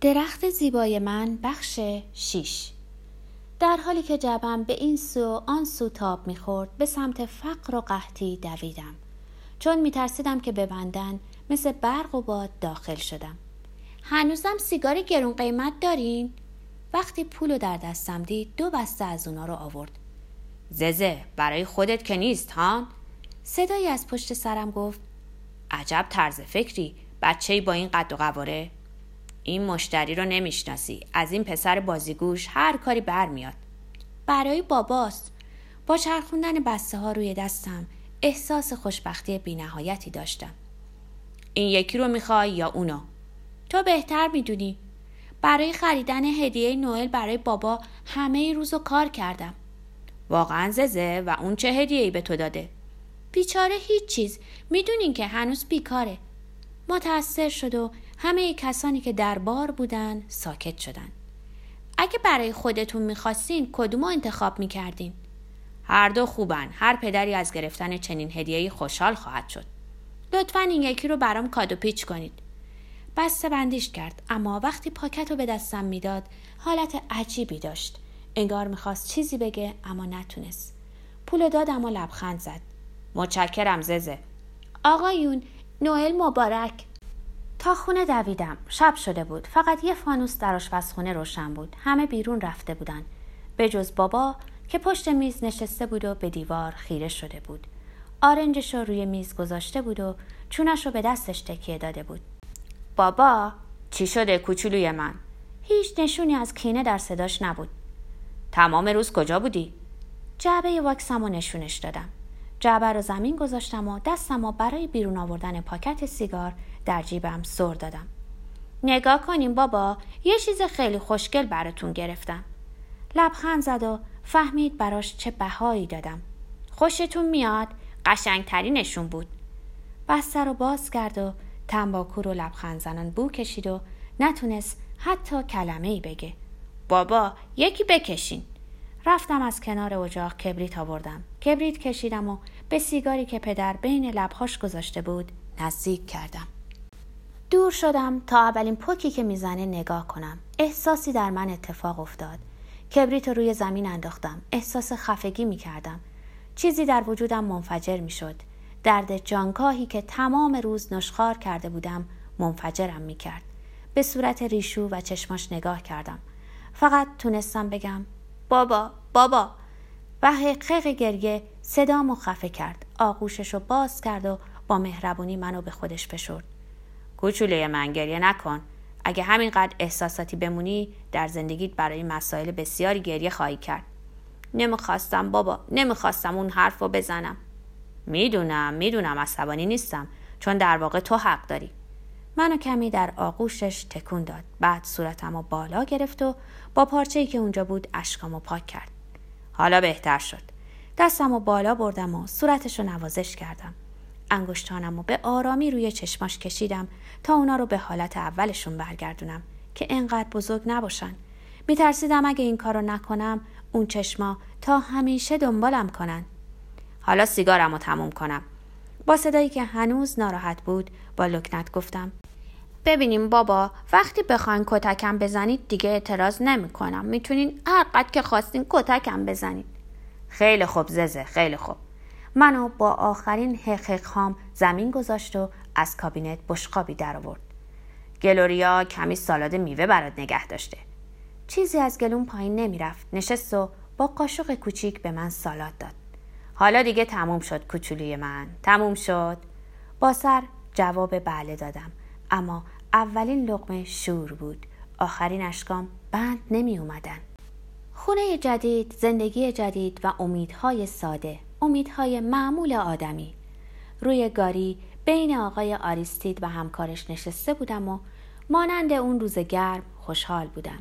درخت زیبای من بخش 6 در حالی که جبم به این سو آن سو تاب می‌خورد به سمت فقر و قحطی دویدم. چون میترسیدم که ببندن مثل برق و باد داخل شدم. هنوزم سیگار گرون قیمت دارین؟ وقتی پولو در دستم دید دو بسته از اونا رو آورد. ززه برای خودت که نیست ها؟ صدایی از پشت سرم گفت عجب طرز فکری بچه با این قد و قواره؟ این مشتری رو نمی‌شناسی. از این پسر بازیگوش هر کاری برمیاد. برای باباست. با چرخوندن بسته ها روی دستم احساس خوشبختی بینهایتی داشتم. این یکی رو می‌خوای یا اونو؟ تو بهتر می‌دونی. برای خریدن هدیه نوئل برای بابا همه روزو کار کردم. واقعا ززه و اون چه هدیه ای به تو داده؟ بیچاره هیچ چیز. می‌دونین که هنوز بیکاره. متأثر شد و همه کسانی که در بار بودن ساکت شدن. اگه برای خودتون می‌خواستین کدومو انتخاب می‌کردین؟ هر دو خوبن. هر پدری از گرفتن چنین هدیه‌ای خوشحال خواهد شد. لطفا این یکی رو برام کادو پیچ کنید. بسته بندیش کرد. اما وقتی پاکت رو به دستم می‌داد حالت عجیبی داشت. انگار می‌خواست چیزی بگه اما نتونست. پول دادم و لبخند زد. متشکرم ززه. آقایون نوئل مبارک. تا خونه دویدم. شب شده بود. فقط یه فانوس در آشپزخونه روشن بود. همه بیرون رفته بودن. به جز بابا که پشت میز نشسته بود و به دیوار خیره شده بود. آرنجش رو روی میز گذاشته بود و چونش رو به دستش تکیه داده بود. بابا چی شده کوچولوی من؟ هیچ نشونی از کینه در صداش نبود. تمام روز کجا بودی؟ جعبه واکسم و نشونش دادم. جعبه رو زمین گذاشتم و دستم و برای بیرون آوردن پاکت سیگار در جیبم سر دادم. نگاه کنیم بابا یه چیز خیلی خوشگل براتون گرفتم. لبخند زد و فهمید براش چه بهایی دادم. خوشتون میاد؟ قشنگترینشون بود. بسته رو باز کرد و تنباکو رو لبخند زنان بو کشید و نتونست حتی کلمه ای بگه. بابا یکی بکشین. رفتم از کنار اجاق کبریت آوردم. کبریت کشیدم و به سیگاری که پدر بین لبهاش گذاشته بود نزدیک کردم. دور شدم تا اولین پوکی که می‌زنه نگاه کنم. احساسی در من اتفاق افتاد. کبریت رو روی زمین انداختم. احساس خفگی می‌کردم. چیزی در وجودم منفجر می‌شد. درد جانکاهی که تمام روز نشخار کرده بودم منفجرم می‌کرد. به صورت ریشو و چشماش نگاه کردم. فقط تونستم بگم بابا بابا. و حقیق گریه صدامو خفه کرد. آغوشش رو باز کرد و با مهربونی منو به خودش فشرد. کوچوله من گریه نکن. اگه همینقدر احساساتی بمونی در زندگیت برای مسائل بسیاری گریه خواهی کرد. نمی‌خواستم بابا نمی‌خواستم اون حرف رو بزنم. می‌دونم می‌دونم عصبانی نیستم چون در واقع تو حق داری. منو کمی در آغوشش تکون داد. بعد صورتم رو بالا گرفت و با پارچه‌ای که اونجا بود اشکامو پاک کرد. حالا بهتر شد. دستم و بالا بردم و صورتش رو نوازش کردم. انگشتانم و به آرامی روی چشماش کشیدم تا اونا رو به حالت اولشون برگردونم که انقدر بزرگ نباشن. میترسیدم اگه این کارو نکنم اون چشما تا همیشه دنبالم کنن. حالا سیگارم رو تموم کنم. با صدایی که هنوز ناراحت بود با لکنت گفتم. ببینیم بابا وقتی بخواین کتکم بزنید دیگه اعتراض نمی‌کنم. می‌تونین هر قد که خواستین کتکم بزنید. خیلی خوب ززه خیلی خوب. منو با آخرین حقیق هام زمین گذاشت و از کابینت بشقابی در آورد. گلوریا کمی سالاد میوه برات نگه داشته. چیزی از گلون پایین نمی‌رفت. نشست و با قاشق کوچیک به من سالاد داد. حالا دیگه تموم شد کوچولی من. تموم شد. با سر جواب بله دادم. اما اولین لقمه شور بود. آخرین اشکام بند نمی اومدن. خونه جدید زندگی جدید و امیدهای ساده. امیدهای معمول آدمی. روی گاری بین آقای آریستید و همکارش نشسته بودم و مانند اون روز گرم خوشحال بودم.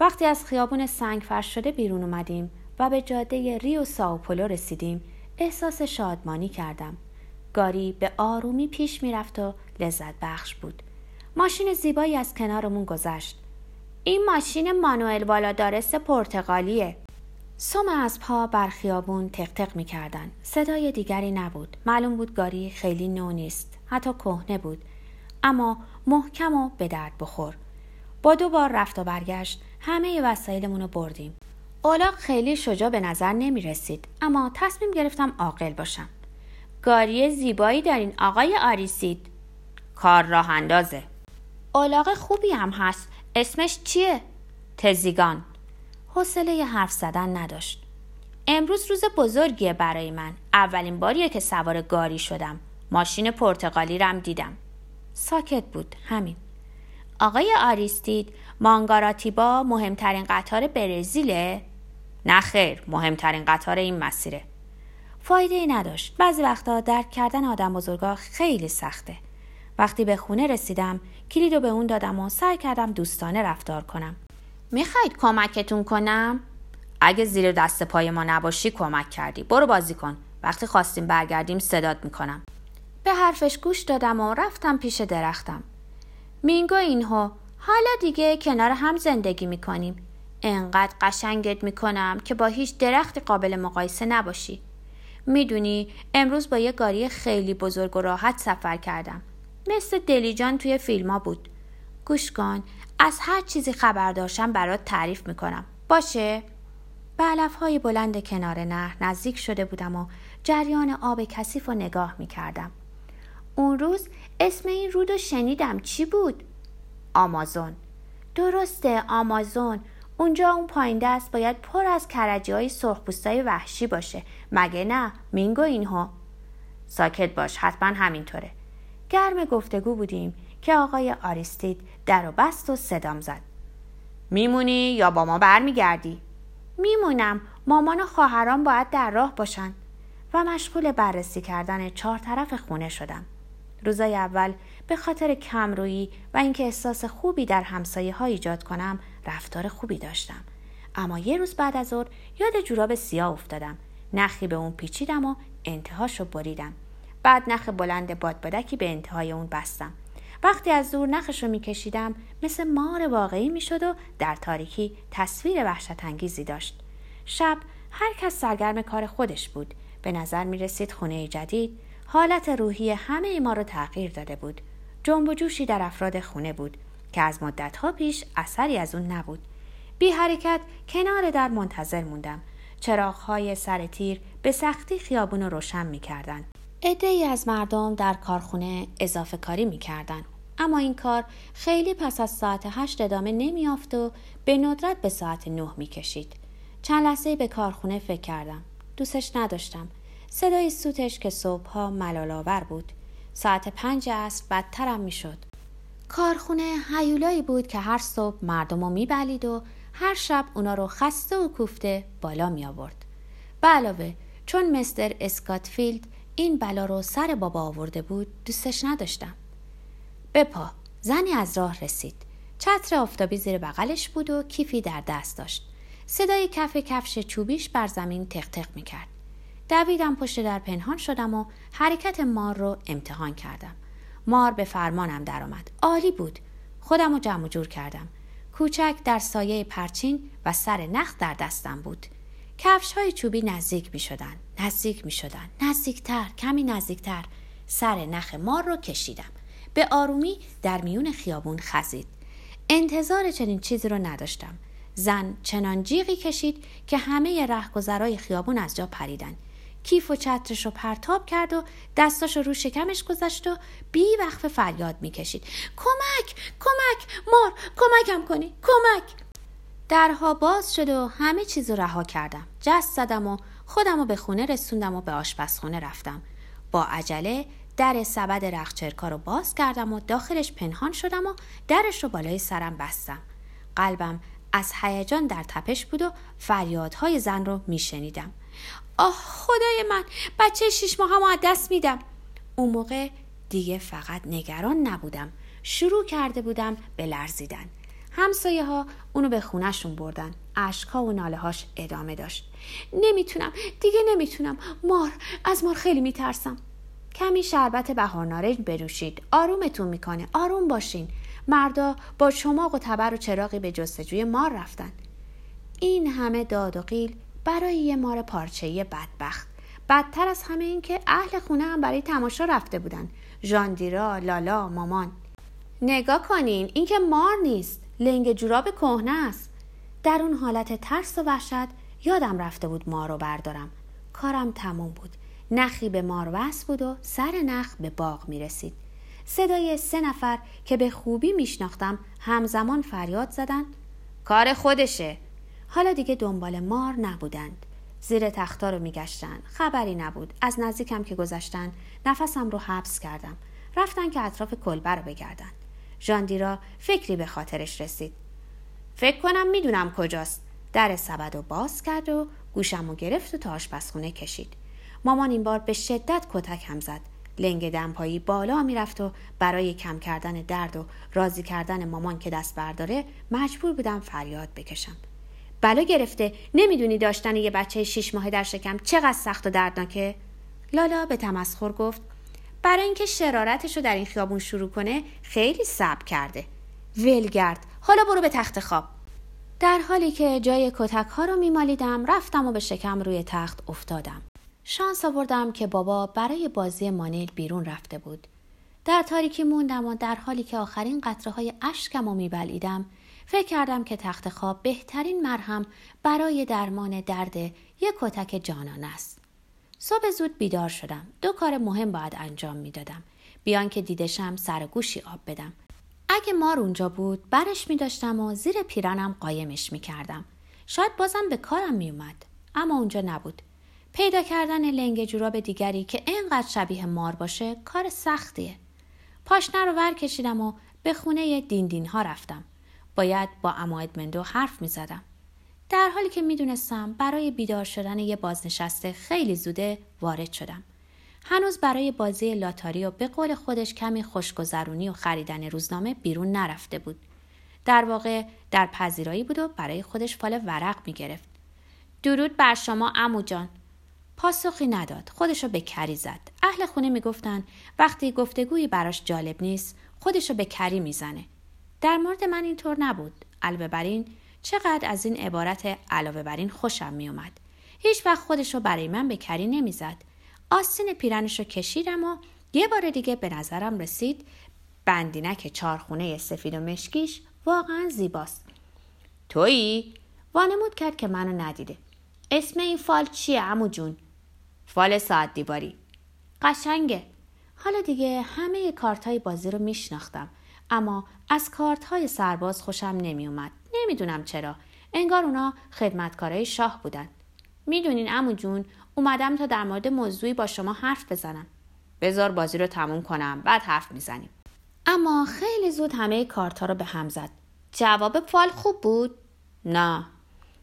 وقتی از خیابون سنگ فرش شده بیرون اومدیم و به جاده ریو ساوپولو رسیدیم احساس شادمانی کردم. گاری به آرومی پیش می‌رفت و لذت بخش بود. ماشین زیبایی از کنارمون گذشت این ماشین مانوئل والادارس پرتغالیه سم از پا بر خیابون تق می کردن. صدای دیگری نبود. معلوم بود گاری خیلی نو نیست. حتی کهنه بود. اما محکم و به درد بخور. با دو بار رفت و برگشت همه وسایلمون رو بردیم اولاق خیلی شجاع به نظر نمی رسید اما تصمیم گرفتم عاقل باشم گاری زیبایی دارین آقای آریسید کار راه اندازه اولاق خوبی هم هست. اسمش چیه؟ تزیگان. حوصله حرف زدن نداشت. امروز روز بزرگیه برای من. اولین باریه که سوار گاری شدم. ماشین پرتغالی رم دیدم. ساکت بود. همین. آقای آریستید مانگاراتیبا مهمترین قطار برزیله؟ نه خیر مهمترین قطار این مسیره. فایده ای نداشت. بعضی وقتا درک کردن آدم بزرگا خیلی سخته. وقتی به خونه رسیدم کلیدو به اون دادم و سعی کردم دوستانه رفتار کنم. می‌خواید کمکتون کنم؟ اگه زیر دست پای ما نباشی کمک کردی. برو بازی کن. وقتی خواستیم برگردیم صدات می‌کنم. به حرفش گوش دادم و رفتم پیش درختم. مینگو اینها حالا دیگه کنار هم زندگی می‌کنیم. انقدر قشنگت می‌کنم که با هیچ درختی قابل مقایسه نباشی. می‌دونی امروز با یه گاری خیلی بزرگ و راحت سفر کردم. مثل دلیجان توی فیلم بود. گوش کن از هر چیزی خبر داشتم برات تعریف می‌کنم. باشه؟ به علف های بلند کنار نهر نزدیک شده بودم و جریان آب کثیف و نگاه می‌کردم. اون روز اسم این رودو شنیدم. چی بود؟ آمازون. درسته آمازون. اونجا اون پایین دست باید پر از کرجی های سرخپوستای وحشی باشه. مگه نه؟ مینگو اینها. ساکت باش حتما همینطوره. گرم گفتگو بودیم که آقای آریستید در و بست و صدام زد. میمونی یا با ما برمیگردی؟ میمونم. مامان و خواهران باید در راه باشن. و مشغول بررسی کردن چهار طرف خونه شدم. روزای اول به خاطر کمرویی و اینکه احساس خوبی در همسایه ها ایجاد کنم رفتار خوبی داشتم. اما یه روز بعد از ظهر یاد جوراب سیاه افتادم. نخی به اون پیچیدم و انتهاشو بریدم. بعد نخ بلند بادبادکی به انتهای اون بستم. وقتی از دور نخش رو میکشیدم مثل مار واقعی می‌شد و در تاریکی تصویر وحشت انگیزی داشت. شب هر کس سرگرم کار خودش بود. به نظر می رسید خونه جدید حالت روحی همه ما رو تغییر داده بود. جنب و جوشی در افراد خونه بود که از مدتها پیش اثری از اون نبود. بی حرکت کنار در منتظر موندم. چراغهای سر تیر به سختی خیابون رو روشن می‌کردند ای از مردم در کارخونه اضافه کاری می‌کردند اما این کار خیلی پس از ساعت هشت ادامه نمیافت و به ندرت به ساعت نه می‌کشید. چند لحظه به کارخونه فکر کردم. دوستش نداشتم. صدای سوتش که صبحها ملالآور بود. ساعت پنج عصر بدترم می‌شد. کارخونه هیولایی بود که هر صبح مردم رو میبلید و هر شب اونا رو خسته و کوفته بالا می آورد. به علاوه چون مستر اسکاتفیلد این بلا رو سر بابا آورده بود دوستش نداشتم. بپا زنی از راه رسید. چتر آفتابی زیر بغلش بود و کیفی در دست داشت. صدای کف کفش چوبیش بر زمین تق تق می کرد. دویدم پشت در پنهان شدم و حرکت مار رو امتحان کردم. مار به فرمانم درآمد. عالی بود. خودم رو جمع جور کردم. کوچک در سایه پرچین و سر نخ در دستم بود. کفش های چوبی نزدیک می شدن. نزدیک می شدن. نزدیکتر. کمی نزدیکتر. سر نخ مار رو کشیدم. به آرومی در میون خیابون خزید. انتظار چنین چیزی رو نداشتم. زن چنان جیغی کشید که همه رهگذرای خیابون از جا پریدن. کیف و چترش رو پرتاب کرد و دستاش رو شکمش گذاشت و بی وقف فریاد می‌کشید کمک کمک مار کمکم کنی کمک درها باز شد و همه چیز رو رها کردم. جست زدم و خودم رو به خونه رسوندم و به آشپزخونه رفتم. با عجله در سبد رخچرکا رو باز کردم و داخلش پنهان شدم و درش رو بالای سرم بستم. قلبم از هیجان در تپش بود و فریادهای زن رو میشنیدم. آه خدای من بچه شیش ماه از دست میدم. اون موقع دیگه فقط نگران نبودم. شروع کرده بودم به لرزیدن. همسایه ها اونو به خونشون بردن. اشکها و ناله هاش ادامه داشت. نمی‌تونم دیگه نمی‌تونم. مار از مار خیلی میترسم. کمی شربت بهار نارنج بنوشید. آرومتون می‌کنه. آروم باشین. مردا با چماق و تبر و چراغی به جستجوی مار رفتن. این همه داد و قیل برای یه مار پارچه‌ای بدبخت. بدتر از همه این که اهل خونه هم برای تماشا رفته بودن. ژاندیرا لالا مامان. نگاه کنین این که مار نیست. لنگ جوراب کهنه است. در اون حالت ترس و وحشت یادم رفته بود ما رو بردارم. کارم تموم بود. نخی به مار وصل بود و سر نخ به باغ می رسید. صدای سه نفر که به خوبی میشناختم همزمان فریاد زدند کار خودشه. حالا دیگه دنبال مار نبودند. زیر تختا رو میگشتن خبری نبود. از نزدیکم که گذشتن نفسم رو حبس کردم. رفتن که اطراف کلبه رو بگردن. ژاندیرا فکری به خاطرش رسید. فکر کنم می‌دونم کجاست. در سبد و باز کرد و گوشم و گرفت و تا آشپزخونه کشید. مامان این بار به شدت کتک هم زد. لنگ دمپایی بالا می‌رفت و برای کم کردن درد و راضی کردن مامان که دست برداره مجبور بودم فریاد بکشم. بلا گرفته نمی‌دونی داشتن یه بچه شیش ماهه در شکم چقدر سخت و دردناکه؟ لالا به تمسخر گفت برای اینکه شرارتش رو در این خیابون شروع کنه خیلی صبر کرده. ولگرد. حالا برو به تخت خواب. در حالی که جای کتک ها رو میمالیدم رفتم و به شکم روی تخت افتادم. شانس آوردم که بابا برای بازی مانیل بیرون رفته بود. در تاریکی موندم و در حالی که آخرین قطره های اشکم رو میبلیدم فکر کردم که تخت خواب بهترین مرهم برای درمان درد یک کتک جانان است. صبح زود بیدار شدم دو کار مهم باید انجام می‌دادم بیان که دیدشم سر گوشی آب بدم اگه مار اونجا بود برش می داشتم و زیر پیرانم قایمش می کردم. شاید بازم به کارم می اومد. اما اونجا نبود. پیدا کردن لنگ جوراب دیگری که اینقدر شبیه مار باشه کار سختیه. پاشنه رو ور کشیدم و به خونه دین ها رفتم. باید با اماید مندو حرف می زدم. در حالی که می دونستم برای بیدار شدن یه بازنشسته خیلی زوده وارد شدم. هنوز برای بازی لاتاری و به قول خودش کمی خوشگذرونی و خریدن روزنامه بیرون نرفته بود. در واقع در پذیرایی بود و برای خودش فال ورق می گرفت. درود بر شما امو جان. پاسخی نداد. خودشو به کری زد. اهل خونه می‌گفتن وقتی گفتگویی براش جالب نیست خودشو به کری می‌زنه. در مورد من اینطور نبود. علاوه بر این چقدر از این عبارت علاوه بر این خوشم میومد. هیچ وقت خودشو برای من به کری نمی‌زد. آستین پیرنش رو کشیدم و یه بار دیگه به نظرم رسید بندینک چارخونه سفید و مشکیش واقعا زیباست. تویی؟ وانمود کرد که منو ندیده. اسم این فال چیه امو جون؟ فال ساعت دیواری. قشنگه. حالا دیگه همه کارت های بازی رو میشناختم. اما از کارت های سرباز خوشم نمیومد. نمی‌دونم چرا. انگار اونا خدمتکارای شاه بودن. می‌دونین امو جون اومدم تا در مورد موضوعی با شما حرف بزنم. بزار بازی رو تموم کنم بعد حرف می‌زنیم. اما خیلی زود همه کارتا رو به هم زد. جواب فال خوب بود؟ نه.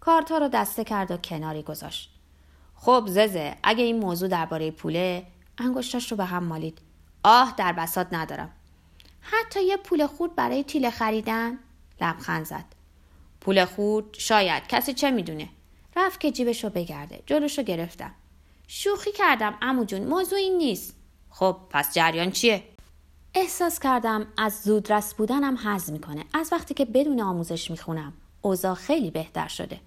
کارتا رو دسته کرد و کناری گذاشت. خب ززه اگه این موضوع درباره پوله انگشتاش رو به هم مالید. آه در بسات ندارم. حتی یه پول خورد برای تیله خریدن؟ لبخند زد. پول خورد شاید کسی چه می‌دونه؟ رفت که جیبش رو بگرده. جلوش گرفتم. شوخی کردم امو جون موضوع این نیست. خب پس جریان چیه؟ احساس کردم از زودرس بودنم حز می‌کنه. از وقتی که بدون آموزش می‌خونم اوضاع خیلی بهتر شده.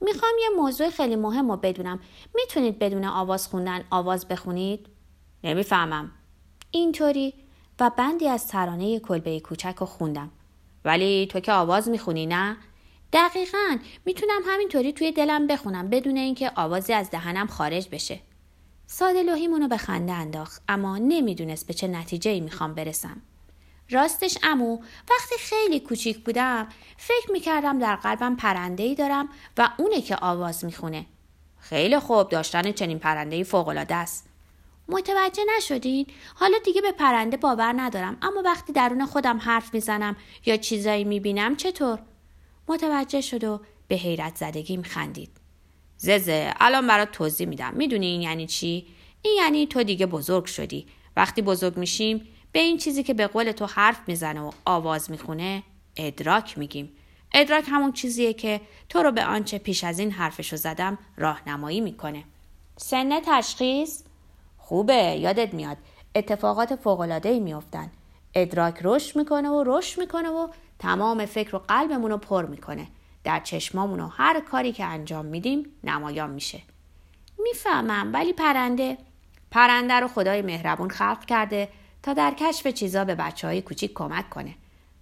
می‌خوام یه موضوع خیلی مهم رو بدونم. می‌تونید بدون آواز خوندن آواز بخونید؟ نمی‌فهمم. اینطوری و بندی از ترانه کلبه کوچک رو خوندم. ولی تو که آواز می‌خونی نه؟ دقیقا. می‌تونم همینطوری توی دلم بخونم بدون اینکه آوازی از دهنم خارج بشه. ساده لوحیمونو به خنده انداخت اما نمی‌دونست به چه نتیجه ای می‌خوام برسم. راستش امو وقتی خیلی کوچیک بودم فکر می‌کردم در قلبم پرنده ای دارم و اونه که آواز می‌خونه. خیلی خوب داشتن چنین پرنده ای فوقالعاده است. متوجه نشدین؟ حالا دیگه به پرنده باور ندارم اما وقتی درون خودم حرف می‌زنم یا چیزایی می‌بینم چطور؟ متوجه شد و به حیرت زدگیم خندید. ززه الان برات توضیح میدم. می‌دونی این یعنی چی؟ این یعنی تو دیگه بزرگ شدی. وقتی بزرگ میشیم به این چیزی که به قول تو حرف می‌زنه و آواز می‌خونه ادراک میگیم. ادراک همون چیزیه که تو رو به آنچه پیش از این حرفشو زدم راهنمایی می‌کنه. سن تشخیص خوبه یادت میاد اتفاقات فوق‌العاده‌ای میافتن. ادراک رشد می‌کنه و رشد می‌کنه و تمام فکر و قلبمون رو پر می‌کنه. در چشمامون و هر کاری که انجام میدیم نمایان میشه. می‌فهمم ولی پرنده پرنده رو خدای مهربون خلق کرده تا در کشف چیزا به بچه های کوچیک کمک کنه.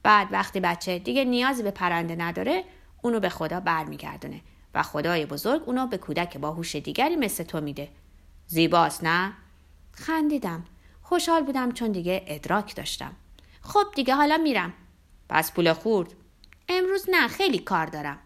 بعد وقتی بچه دیگه نیازی به پرنده نداره اونو به خدا برمیگردونه و خدای بزرگ اونو به کودک با هوش دیگری مثل تو میده. زیباست نه؟ خندیدم. خوشحال بودم چون دیگه ادراک داشتم. خب دیگه حالا میرم. پس پول خورد. امروز نه خیلی کار دارم.